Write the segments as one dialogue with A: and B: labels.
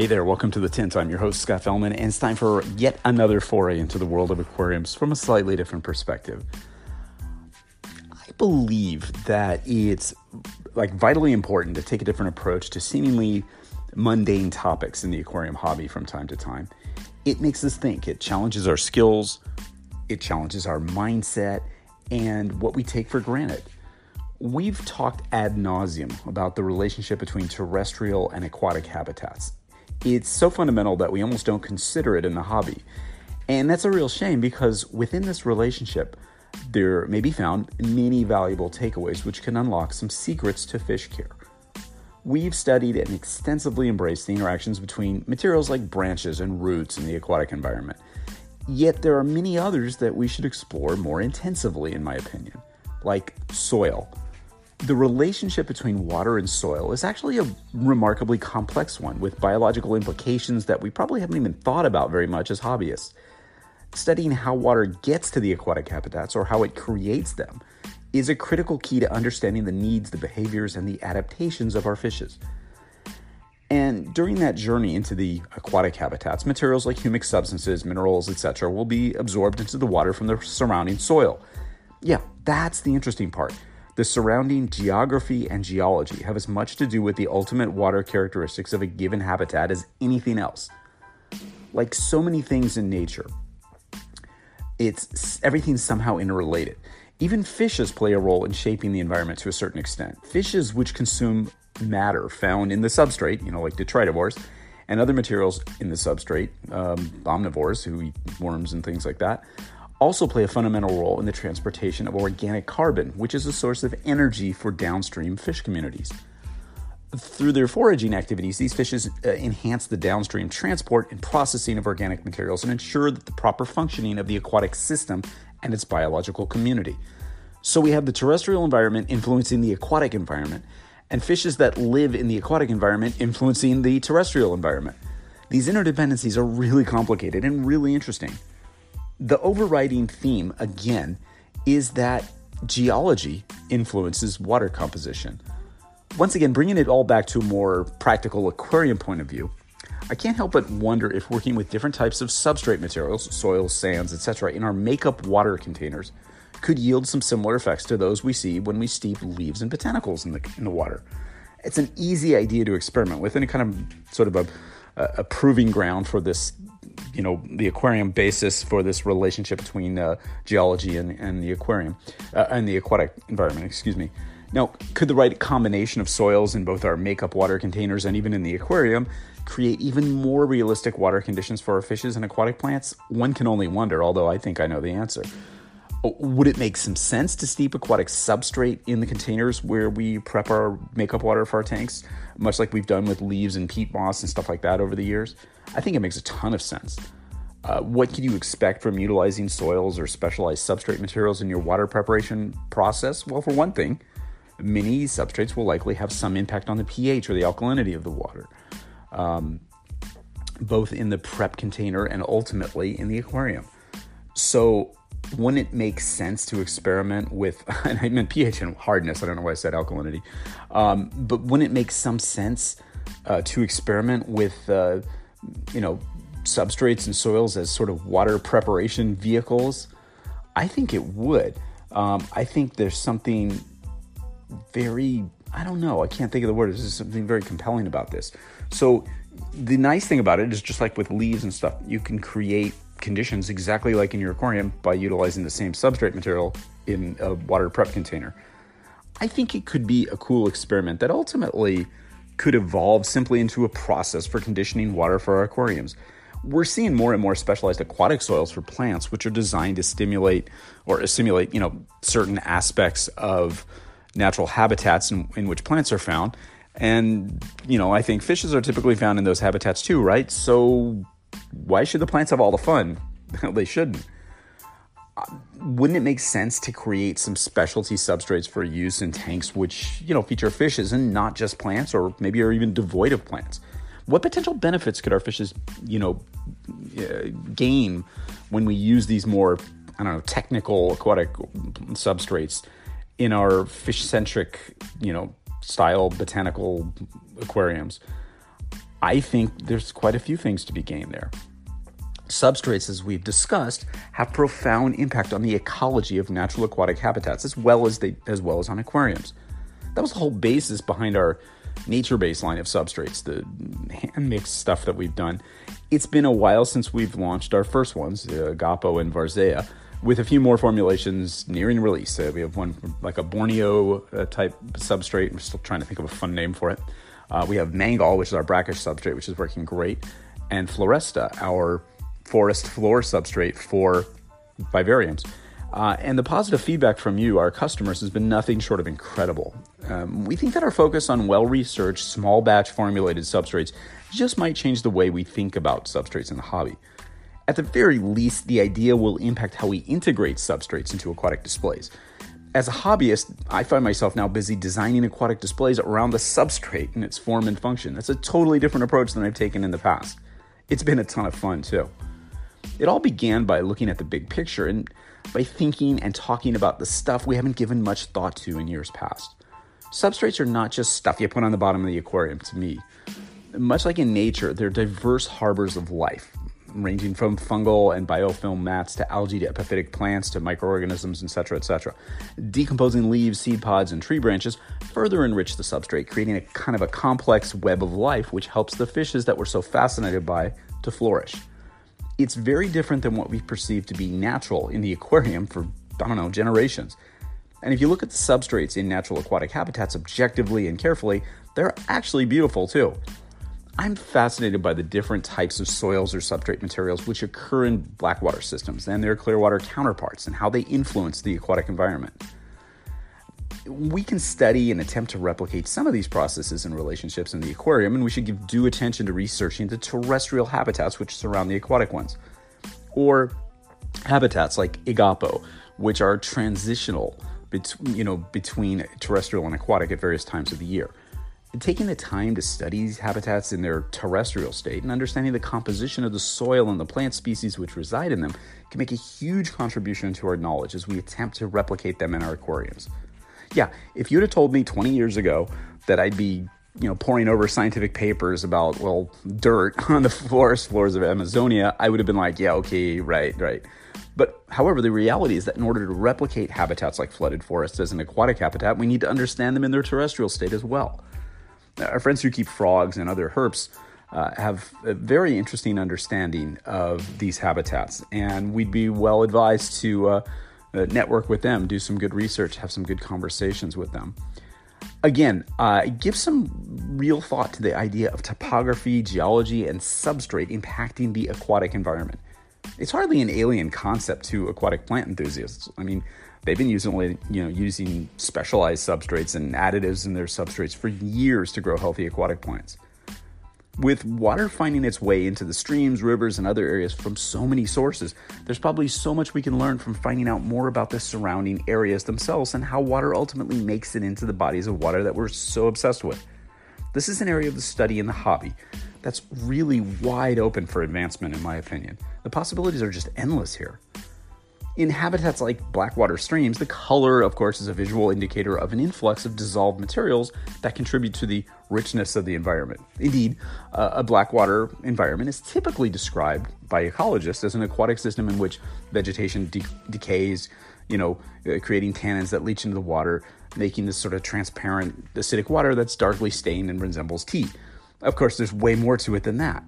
A: Hey there, welcome to The Tint. I'm your host, Scott Fellman, and it's time for yet another foray into the world of aquariums from a slightly different perspective. I believe that it's like vitally important to take a different approach to seemingly mundane topics in the aquarium hobby from time to time. It makes us think, it challenges our skills, it challenges our mindset, and what we take for granted. We've talked ad nauseum about the relationship between terrestrial and aquatic habitats it's so fundamental that we almost don't consider it in the hobby. And that's a real shame because within this relationship, there may be found many valuable takeaways which can unlock some secrets to fish care. We've studied and extensively embraced the interactions between materials like branches and roots in the aquatic environment. Yet there are many others that we should explore more intensively, in my opinion, like soil. The relationship between water and soil is actually a remarkably complex one with biological implications that we probably haven't even thought about very much as hobbyists. Studying how water gets to the aquatic habitats or how it creates them is a critical key to understanding the needs, the behaviors, and the adaptations of our fishes. And during that journey into the aquatic habitats, materials like humic substances, minerals, etc., will be absorbed into the water from the surrounding soil. Yeah, that's the interesting part. The surrounding geography and geology have as much to do with the ultimate water characteristics of a given habitat as anything else. Like so many things in nature, it's everything's somehow interrelated. Even fishes play a role in shaping the environment to a certain extent. Fishes which consume matter found in the substrate, you know, like detritivores, and other materials in the substrate, um, omnivores who eat worms and things like that, also play a fundamental role in the transportation of organic carbon, which is a source of energy for downstream fish communities. Through their foraging activities, these fishes uh, enhance the downstream transport and processing of organic materials and ensure that the proper functioning of the aquatic system and its biological community. So we have the terrestrial environment influencing the aquatic environment, and fishes that live in the aquatic environment influencing the terrestrial environment. These interdependencies are really complicated and really interesting the overriding theme, again, is that geology influences water composition. Once again, bringing it all back to a more practical aquarium point of view, I can't help but wonder if working with different types of substrate materials, soils, sands, etc., in our makeup water containers could yield some similar effects to those we see when we steep leaves and botanicals in the, in the water. It's an easy idea to experiment with and a kind of sort of a, a proving ground for this you know the aquarium basis for this relationship between uh, geology and, and the aquarium uh, and the aquatic environment excuse me. Now could the right combination of soils in both our makeup water containers and even in the aquarium create even more realistic water conditions for our fishes and aquatic plants? One can only wonder although i think i know the answer would it make some sense to steep aquatic substrate in the containers where we prep our makeup water for our tanks, much like we've done with leaves and peat moss and stuff like that over the years? I think it makes a ton of sense. Uh, what can you expect from utilizing soils or specialized substrate materials in your water preparation process? Well, for one thing, many substrates will likely have some impact on the pH or the alkalinity of the water, um, both in the prep container and ultimately in the aquarium. So, wouldn't it make sense to experiment with, and I meant pH and hardness, I don't know why I said alkalinity, um, but wouldn't it make some sense uh, to experiment with, uh, you know, substrates and soils as sort of water preparation vehicles? I think it would. Um, I think there's something very, I don't know, I can't think of the word, there's something very compelling about this. So, the nice thing about it is just like with leaves and stuff, you can create conditions exactly like in your aquarium by utilizing the same substrate material in a water prep container. I think it could be a cool experiment that ultimately could evolve simply into a process for conditioning water for our aquariums. We're seeing more and more specialized aquatic soils for plants, which are designed to stimulate or simulate, you know, certain aspects of natural habitats in, in which plants are found. And, you know, I think fishes are typically found in those habitats too, right? So why should the plants have all the fun? they shouldn't. Uh, wouldn't it make sense to create some specialty substrates for use in tanks which, you know, feature fishes and not just plants or maybe are even devoid of plants? What potential benefits could our fishes, you know, uh, gain when we use these more, I don't know, technical aquatic substrates in our fish-centric, you know, style botanical aquariums? I think there's quite a few things to be gained there. Substrates, as we've discussed, have profound impact on the ecology of natural aquatic habitats as well as they as well as on aquariums. That was the whole basis behind our nature-based line of substrates, the hand mixed stuff that we've done. It's been a while since we've launched our first ones, uh, Igapo and Varzea, with a few more formulations nearing release. Uh, we have one like a Borneo uh, type substrate. I'm still trying to think of a fun name for it. Uh, we have Mangal, which is our brackish substrate, which is working great, and Floresta, our forest floor substrate for vivariums. Uh, and the positive feedback from you, our customers, has been nothing short of incredible. Um, we think that our focus on well researched, small batch formulated substrates just might change the way we think about substrates in the hobby. At the very least, the idea will impact how we integrate substrates into aquatic displays. As a hobbyist, I find myself now busy designing aquatic displays around the substrate and its form and function. That's a totally different approach than I've taken in the past. It's been a ton of fun, too. It all began by looking at the big picture and by thinking and talking about the stuff we haven't given much thought to in years past. Substrates are not just stuff you put on the bottom of the aquarium to me. Much like in nature, they're diverse harbors of life, ranging from fungal and biofilm mats to algae to epiphytic plants to microorganisms, etc., etc. Decomposing leaves, seed pods, and tree branches further enrich the substrate, creating a kind of a complex web of life which helps the fishes that we're so fascinated by to flourish it's very different than what we perceive to be natural in the aquarium for, I don't know, generations. And if you look at the substrates in natural aquatic habitats objectively and carefully, they're actually beautiful too. I'm fascinated by the different types of soils or substrate materials which occur in blackwater systems and their clearwater counterparts and how they influence the aquatic environment we can study and attempt to replicate some of these processes and relationships in the aquarium, and we should give due attention to researching the terrestrial habitats which surround the aquatic ones. Or habitats like Igapo, which are transitional between, you know, between terrestrial and aquatic at various times of the year. Taking the time to study these habitats in their terrestrial state and understanding the composition of the soil and the plant species which reside in them can make a huge contribution to our knowledge as we attempt to replicate them in our aquariums yeah, if you'd have told me 20 years ago that I'd be you know, pouring over scientific papers about, well, dirt on the forest floors of Amazonia, I would have been like, yeah, okay, right, right. But however, the reality is that in order to replicate habitats like flooded forests as an aquatic habitat, we need to understand them in their terrestrial state as well. Our friends who keep frogs and other herps uh, have a very interesting understanding of these habitats, and we'd be well advised to. Uh, uh, network with them, do some good research, have some good conversations with them. Again, uh, give some real thought to the idea of topography, geology, and substrate impacting the aquatic environment. It's hardly an alien concept to aquatic plant enthusiasts. I mean, they've been using you know using specialized substrates and additives in their substrates for years to grow healthy aquatic plants. With water finding its way into the streams, rivers, and other areas from so many sources, there's probably so much we can learn from finding out more about the surrounding areas themselves and how water ultimately makes it into the bodies of water that we're so obsessed with. This is an area of the study and the hobby that's really wide open for advancement, in my opinion. The possibilities are just endless here. In habitats like blackwater streams, the color, of course, is a visual indicator of an influx of dissolved materials that contribute to the richness of the environment. Indeed, uh, a blackwater environment is typically described by ecologists as an aquatic system in which vegetation de- decays, you know, uh, creating tannins that leach into the water, making this sort of transparent acidic water that's darkly stained and resembles tea. Of course, there's way more to it than that.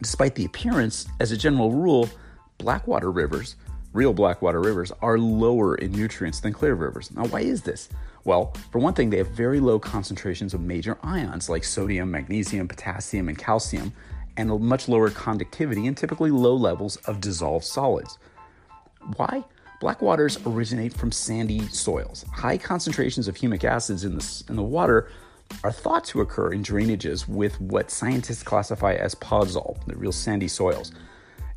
A: Despite the appearance, as a general rule, blackwater rivers real blackwater rivers are lower in nutrients than clear rivers. Now, why is this? Well, for one thing, they have very low concentrations of major ions like sodium, magnesium, potassium, and calcium, and a much lower conductivity and typically low levels of dissolved solids. Why? Black waters originate from sandy soils. High concentrations of humic acids in the, in the water are thought to occur in drainages with what scientists classify as podzol, the real sandy soils.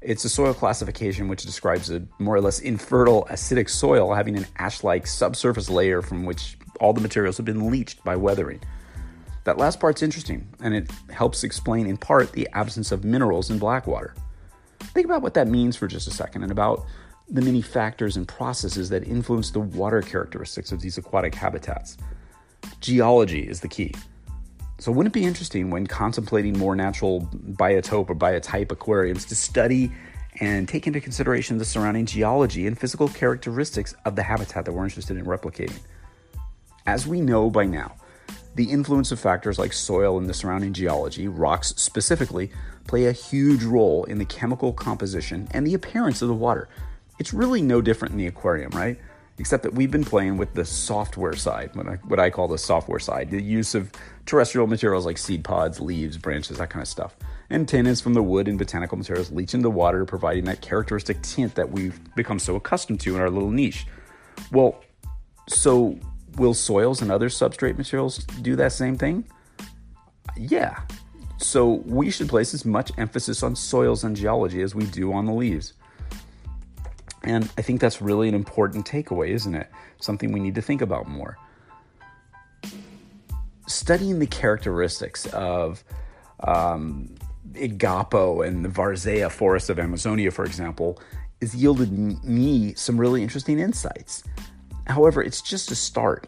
A: It's a soil classification which describes a more or less infertile acidic soil having an ash like subsurface layer from which all the materials have been leached by weathering. That last part's interesting, and it helps explain in part the absence of minerals in Blackwater. Think about what that means for just a second and about the many factors and processes that influence the water characteristics of these aquatic habitats. Geology is the key. So, wouldn't it be interesting when contemplating more natural biotope or biotype aquariums to study and take into consideration the surrounding geology and physical characteristics of the habitat that we're interested in replicating? As we know by now, the influence of factors like soil and the surrounding geology, rocks specifically, play a huge role in the chemical composition and the appearance of the water. It's really no different in the aquarium, right? Except that we've been playing with the software side, what I, what I call the software side, the use of terrestrial materials like seed pods, leaves, branches, that kind of stuff. And tannins from the wood and botanical materials leach into the water, providing that characteristic tint that we've become so accustomed to in our little niche. Well, so will soils and other substrate materials do that same thing? Yeah. So we should place as much emphasis on soils and geology as we do on the leaves. And I think that's really an important takeaway, isn't it? Something we need to think about more. Studying the characteristics of um, Igapo and the Várzea forest of Amazonia, for example, has yielded me some really interesting insights. However, it's just a start.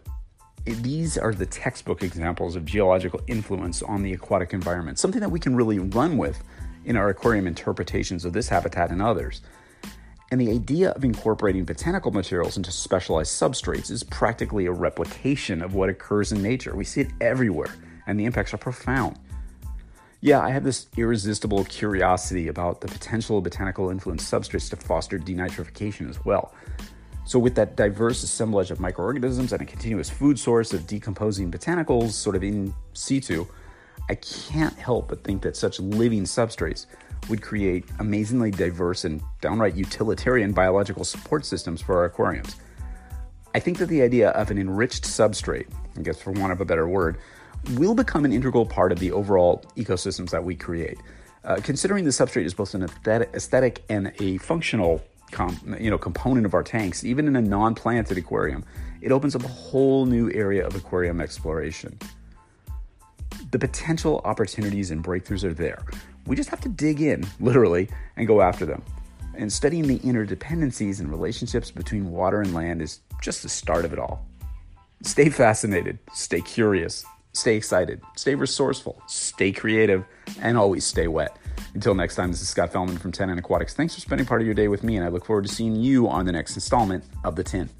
A: These are the textbook examples of geological influence on the aquatic environment, something that we can really run with in our aquarium interpretations of this habitat and others. And the idea of incorporating botanical materials into specialized substrates is practically a replication of what occurs in nature. We see it everywhere, and the impacts are profound. Yeah, I have this irresistible curiosity about the potential of botanical influence substrates to foster denitrification as well. So, with that diverse assemblage of microorganisms and a continuous food source of decomposing botanicals sort of in situ, I can't help but think that such living substrates would create amazingly diverse and downright utilitarian biological support systems for our aquariums. I think that the idea of an enriched substrate, I guess for want of a better word, will become an integral part of the overall ecosystems that we create. Uh, considering the substrate is both an aesthetic and a functional com- you know, component of our tanks, even in a non planted aquarium, it opens up a whole new area of aquarium exploration. The potential opportunities and breakthroughs are there. We just have to dig in, literally, and go after them. And studying the interdependencies and relationships between water and land is just the start of it all. Stay fascinated, stay curious, stay excited, stay resourceful, stay creative, and always stay wet. Until next time, this is Scott Fellman from Tannin Aquatics. Thanks for spending part of your day with me, and I look forward to seeing you on the next installment of The Tint.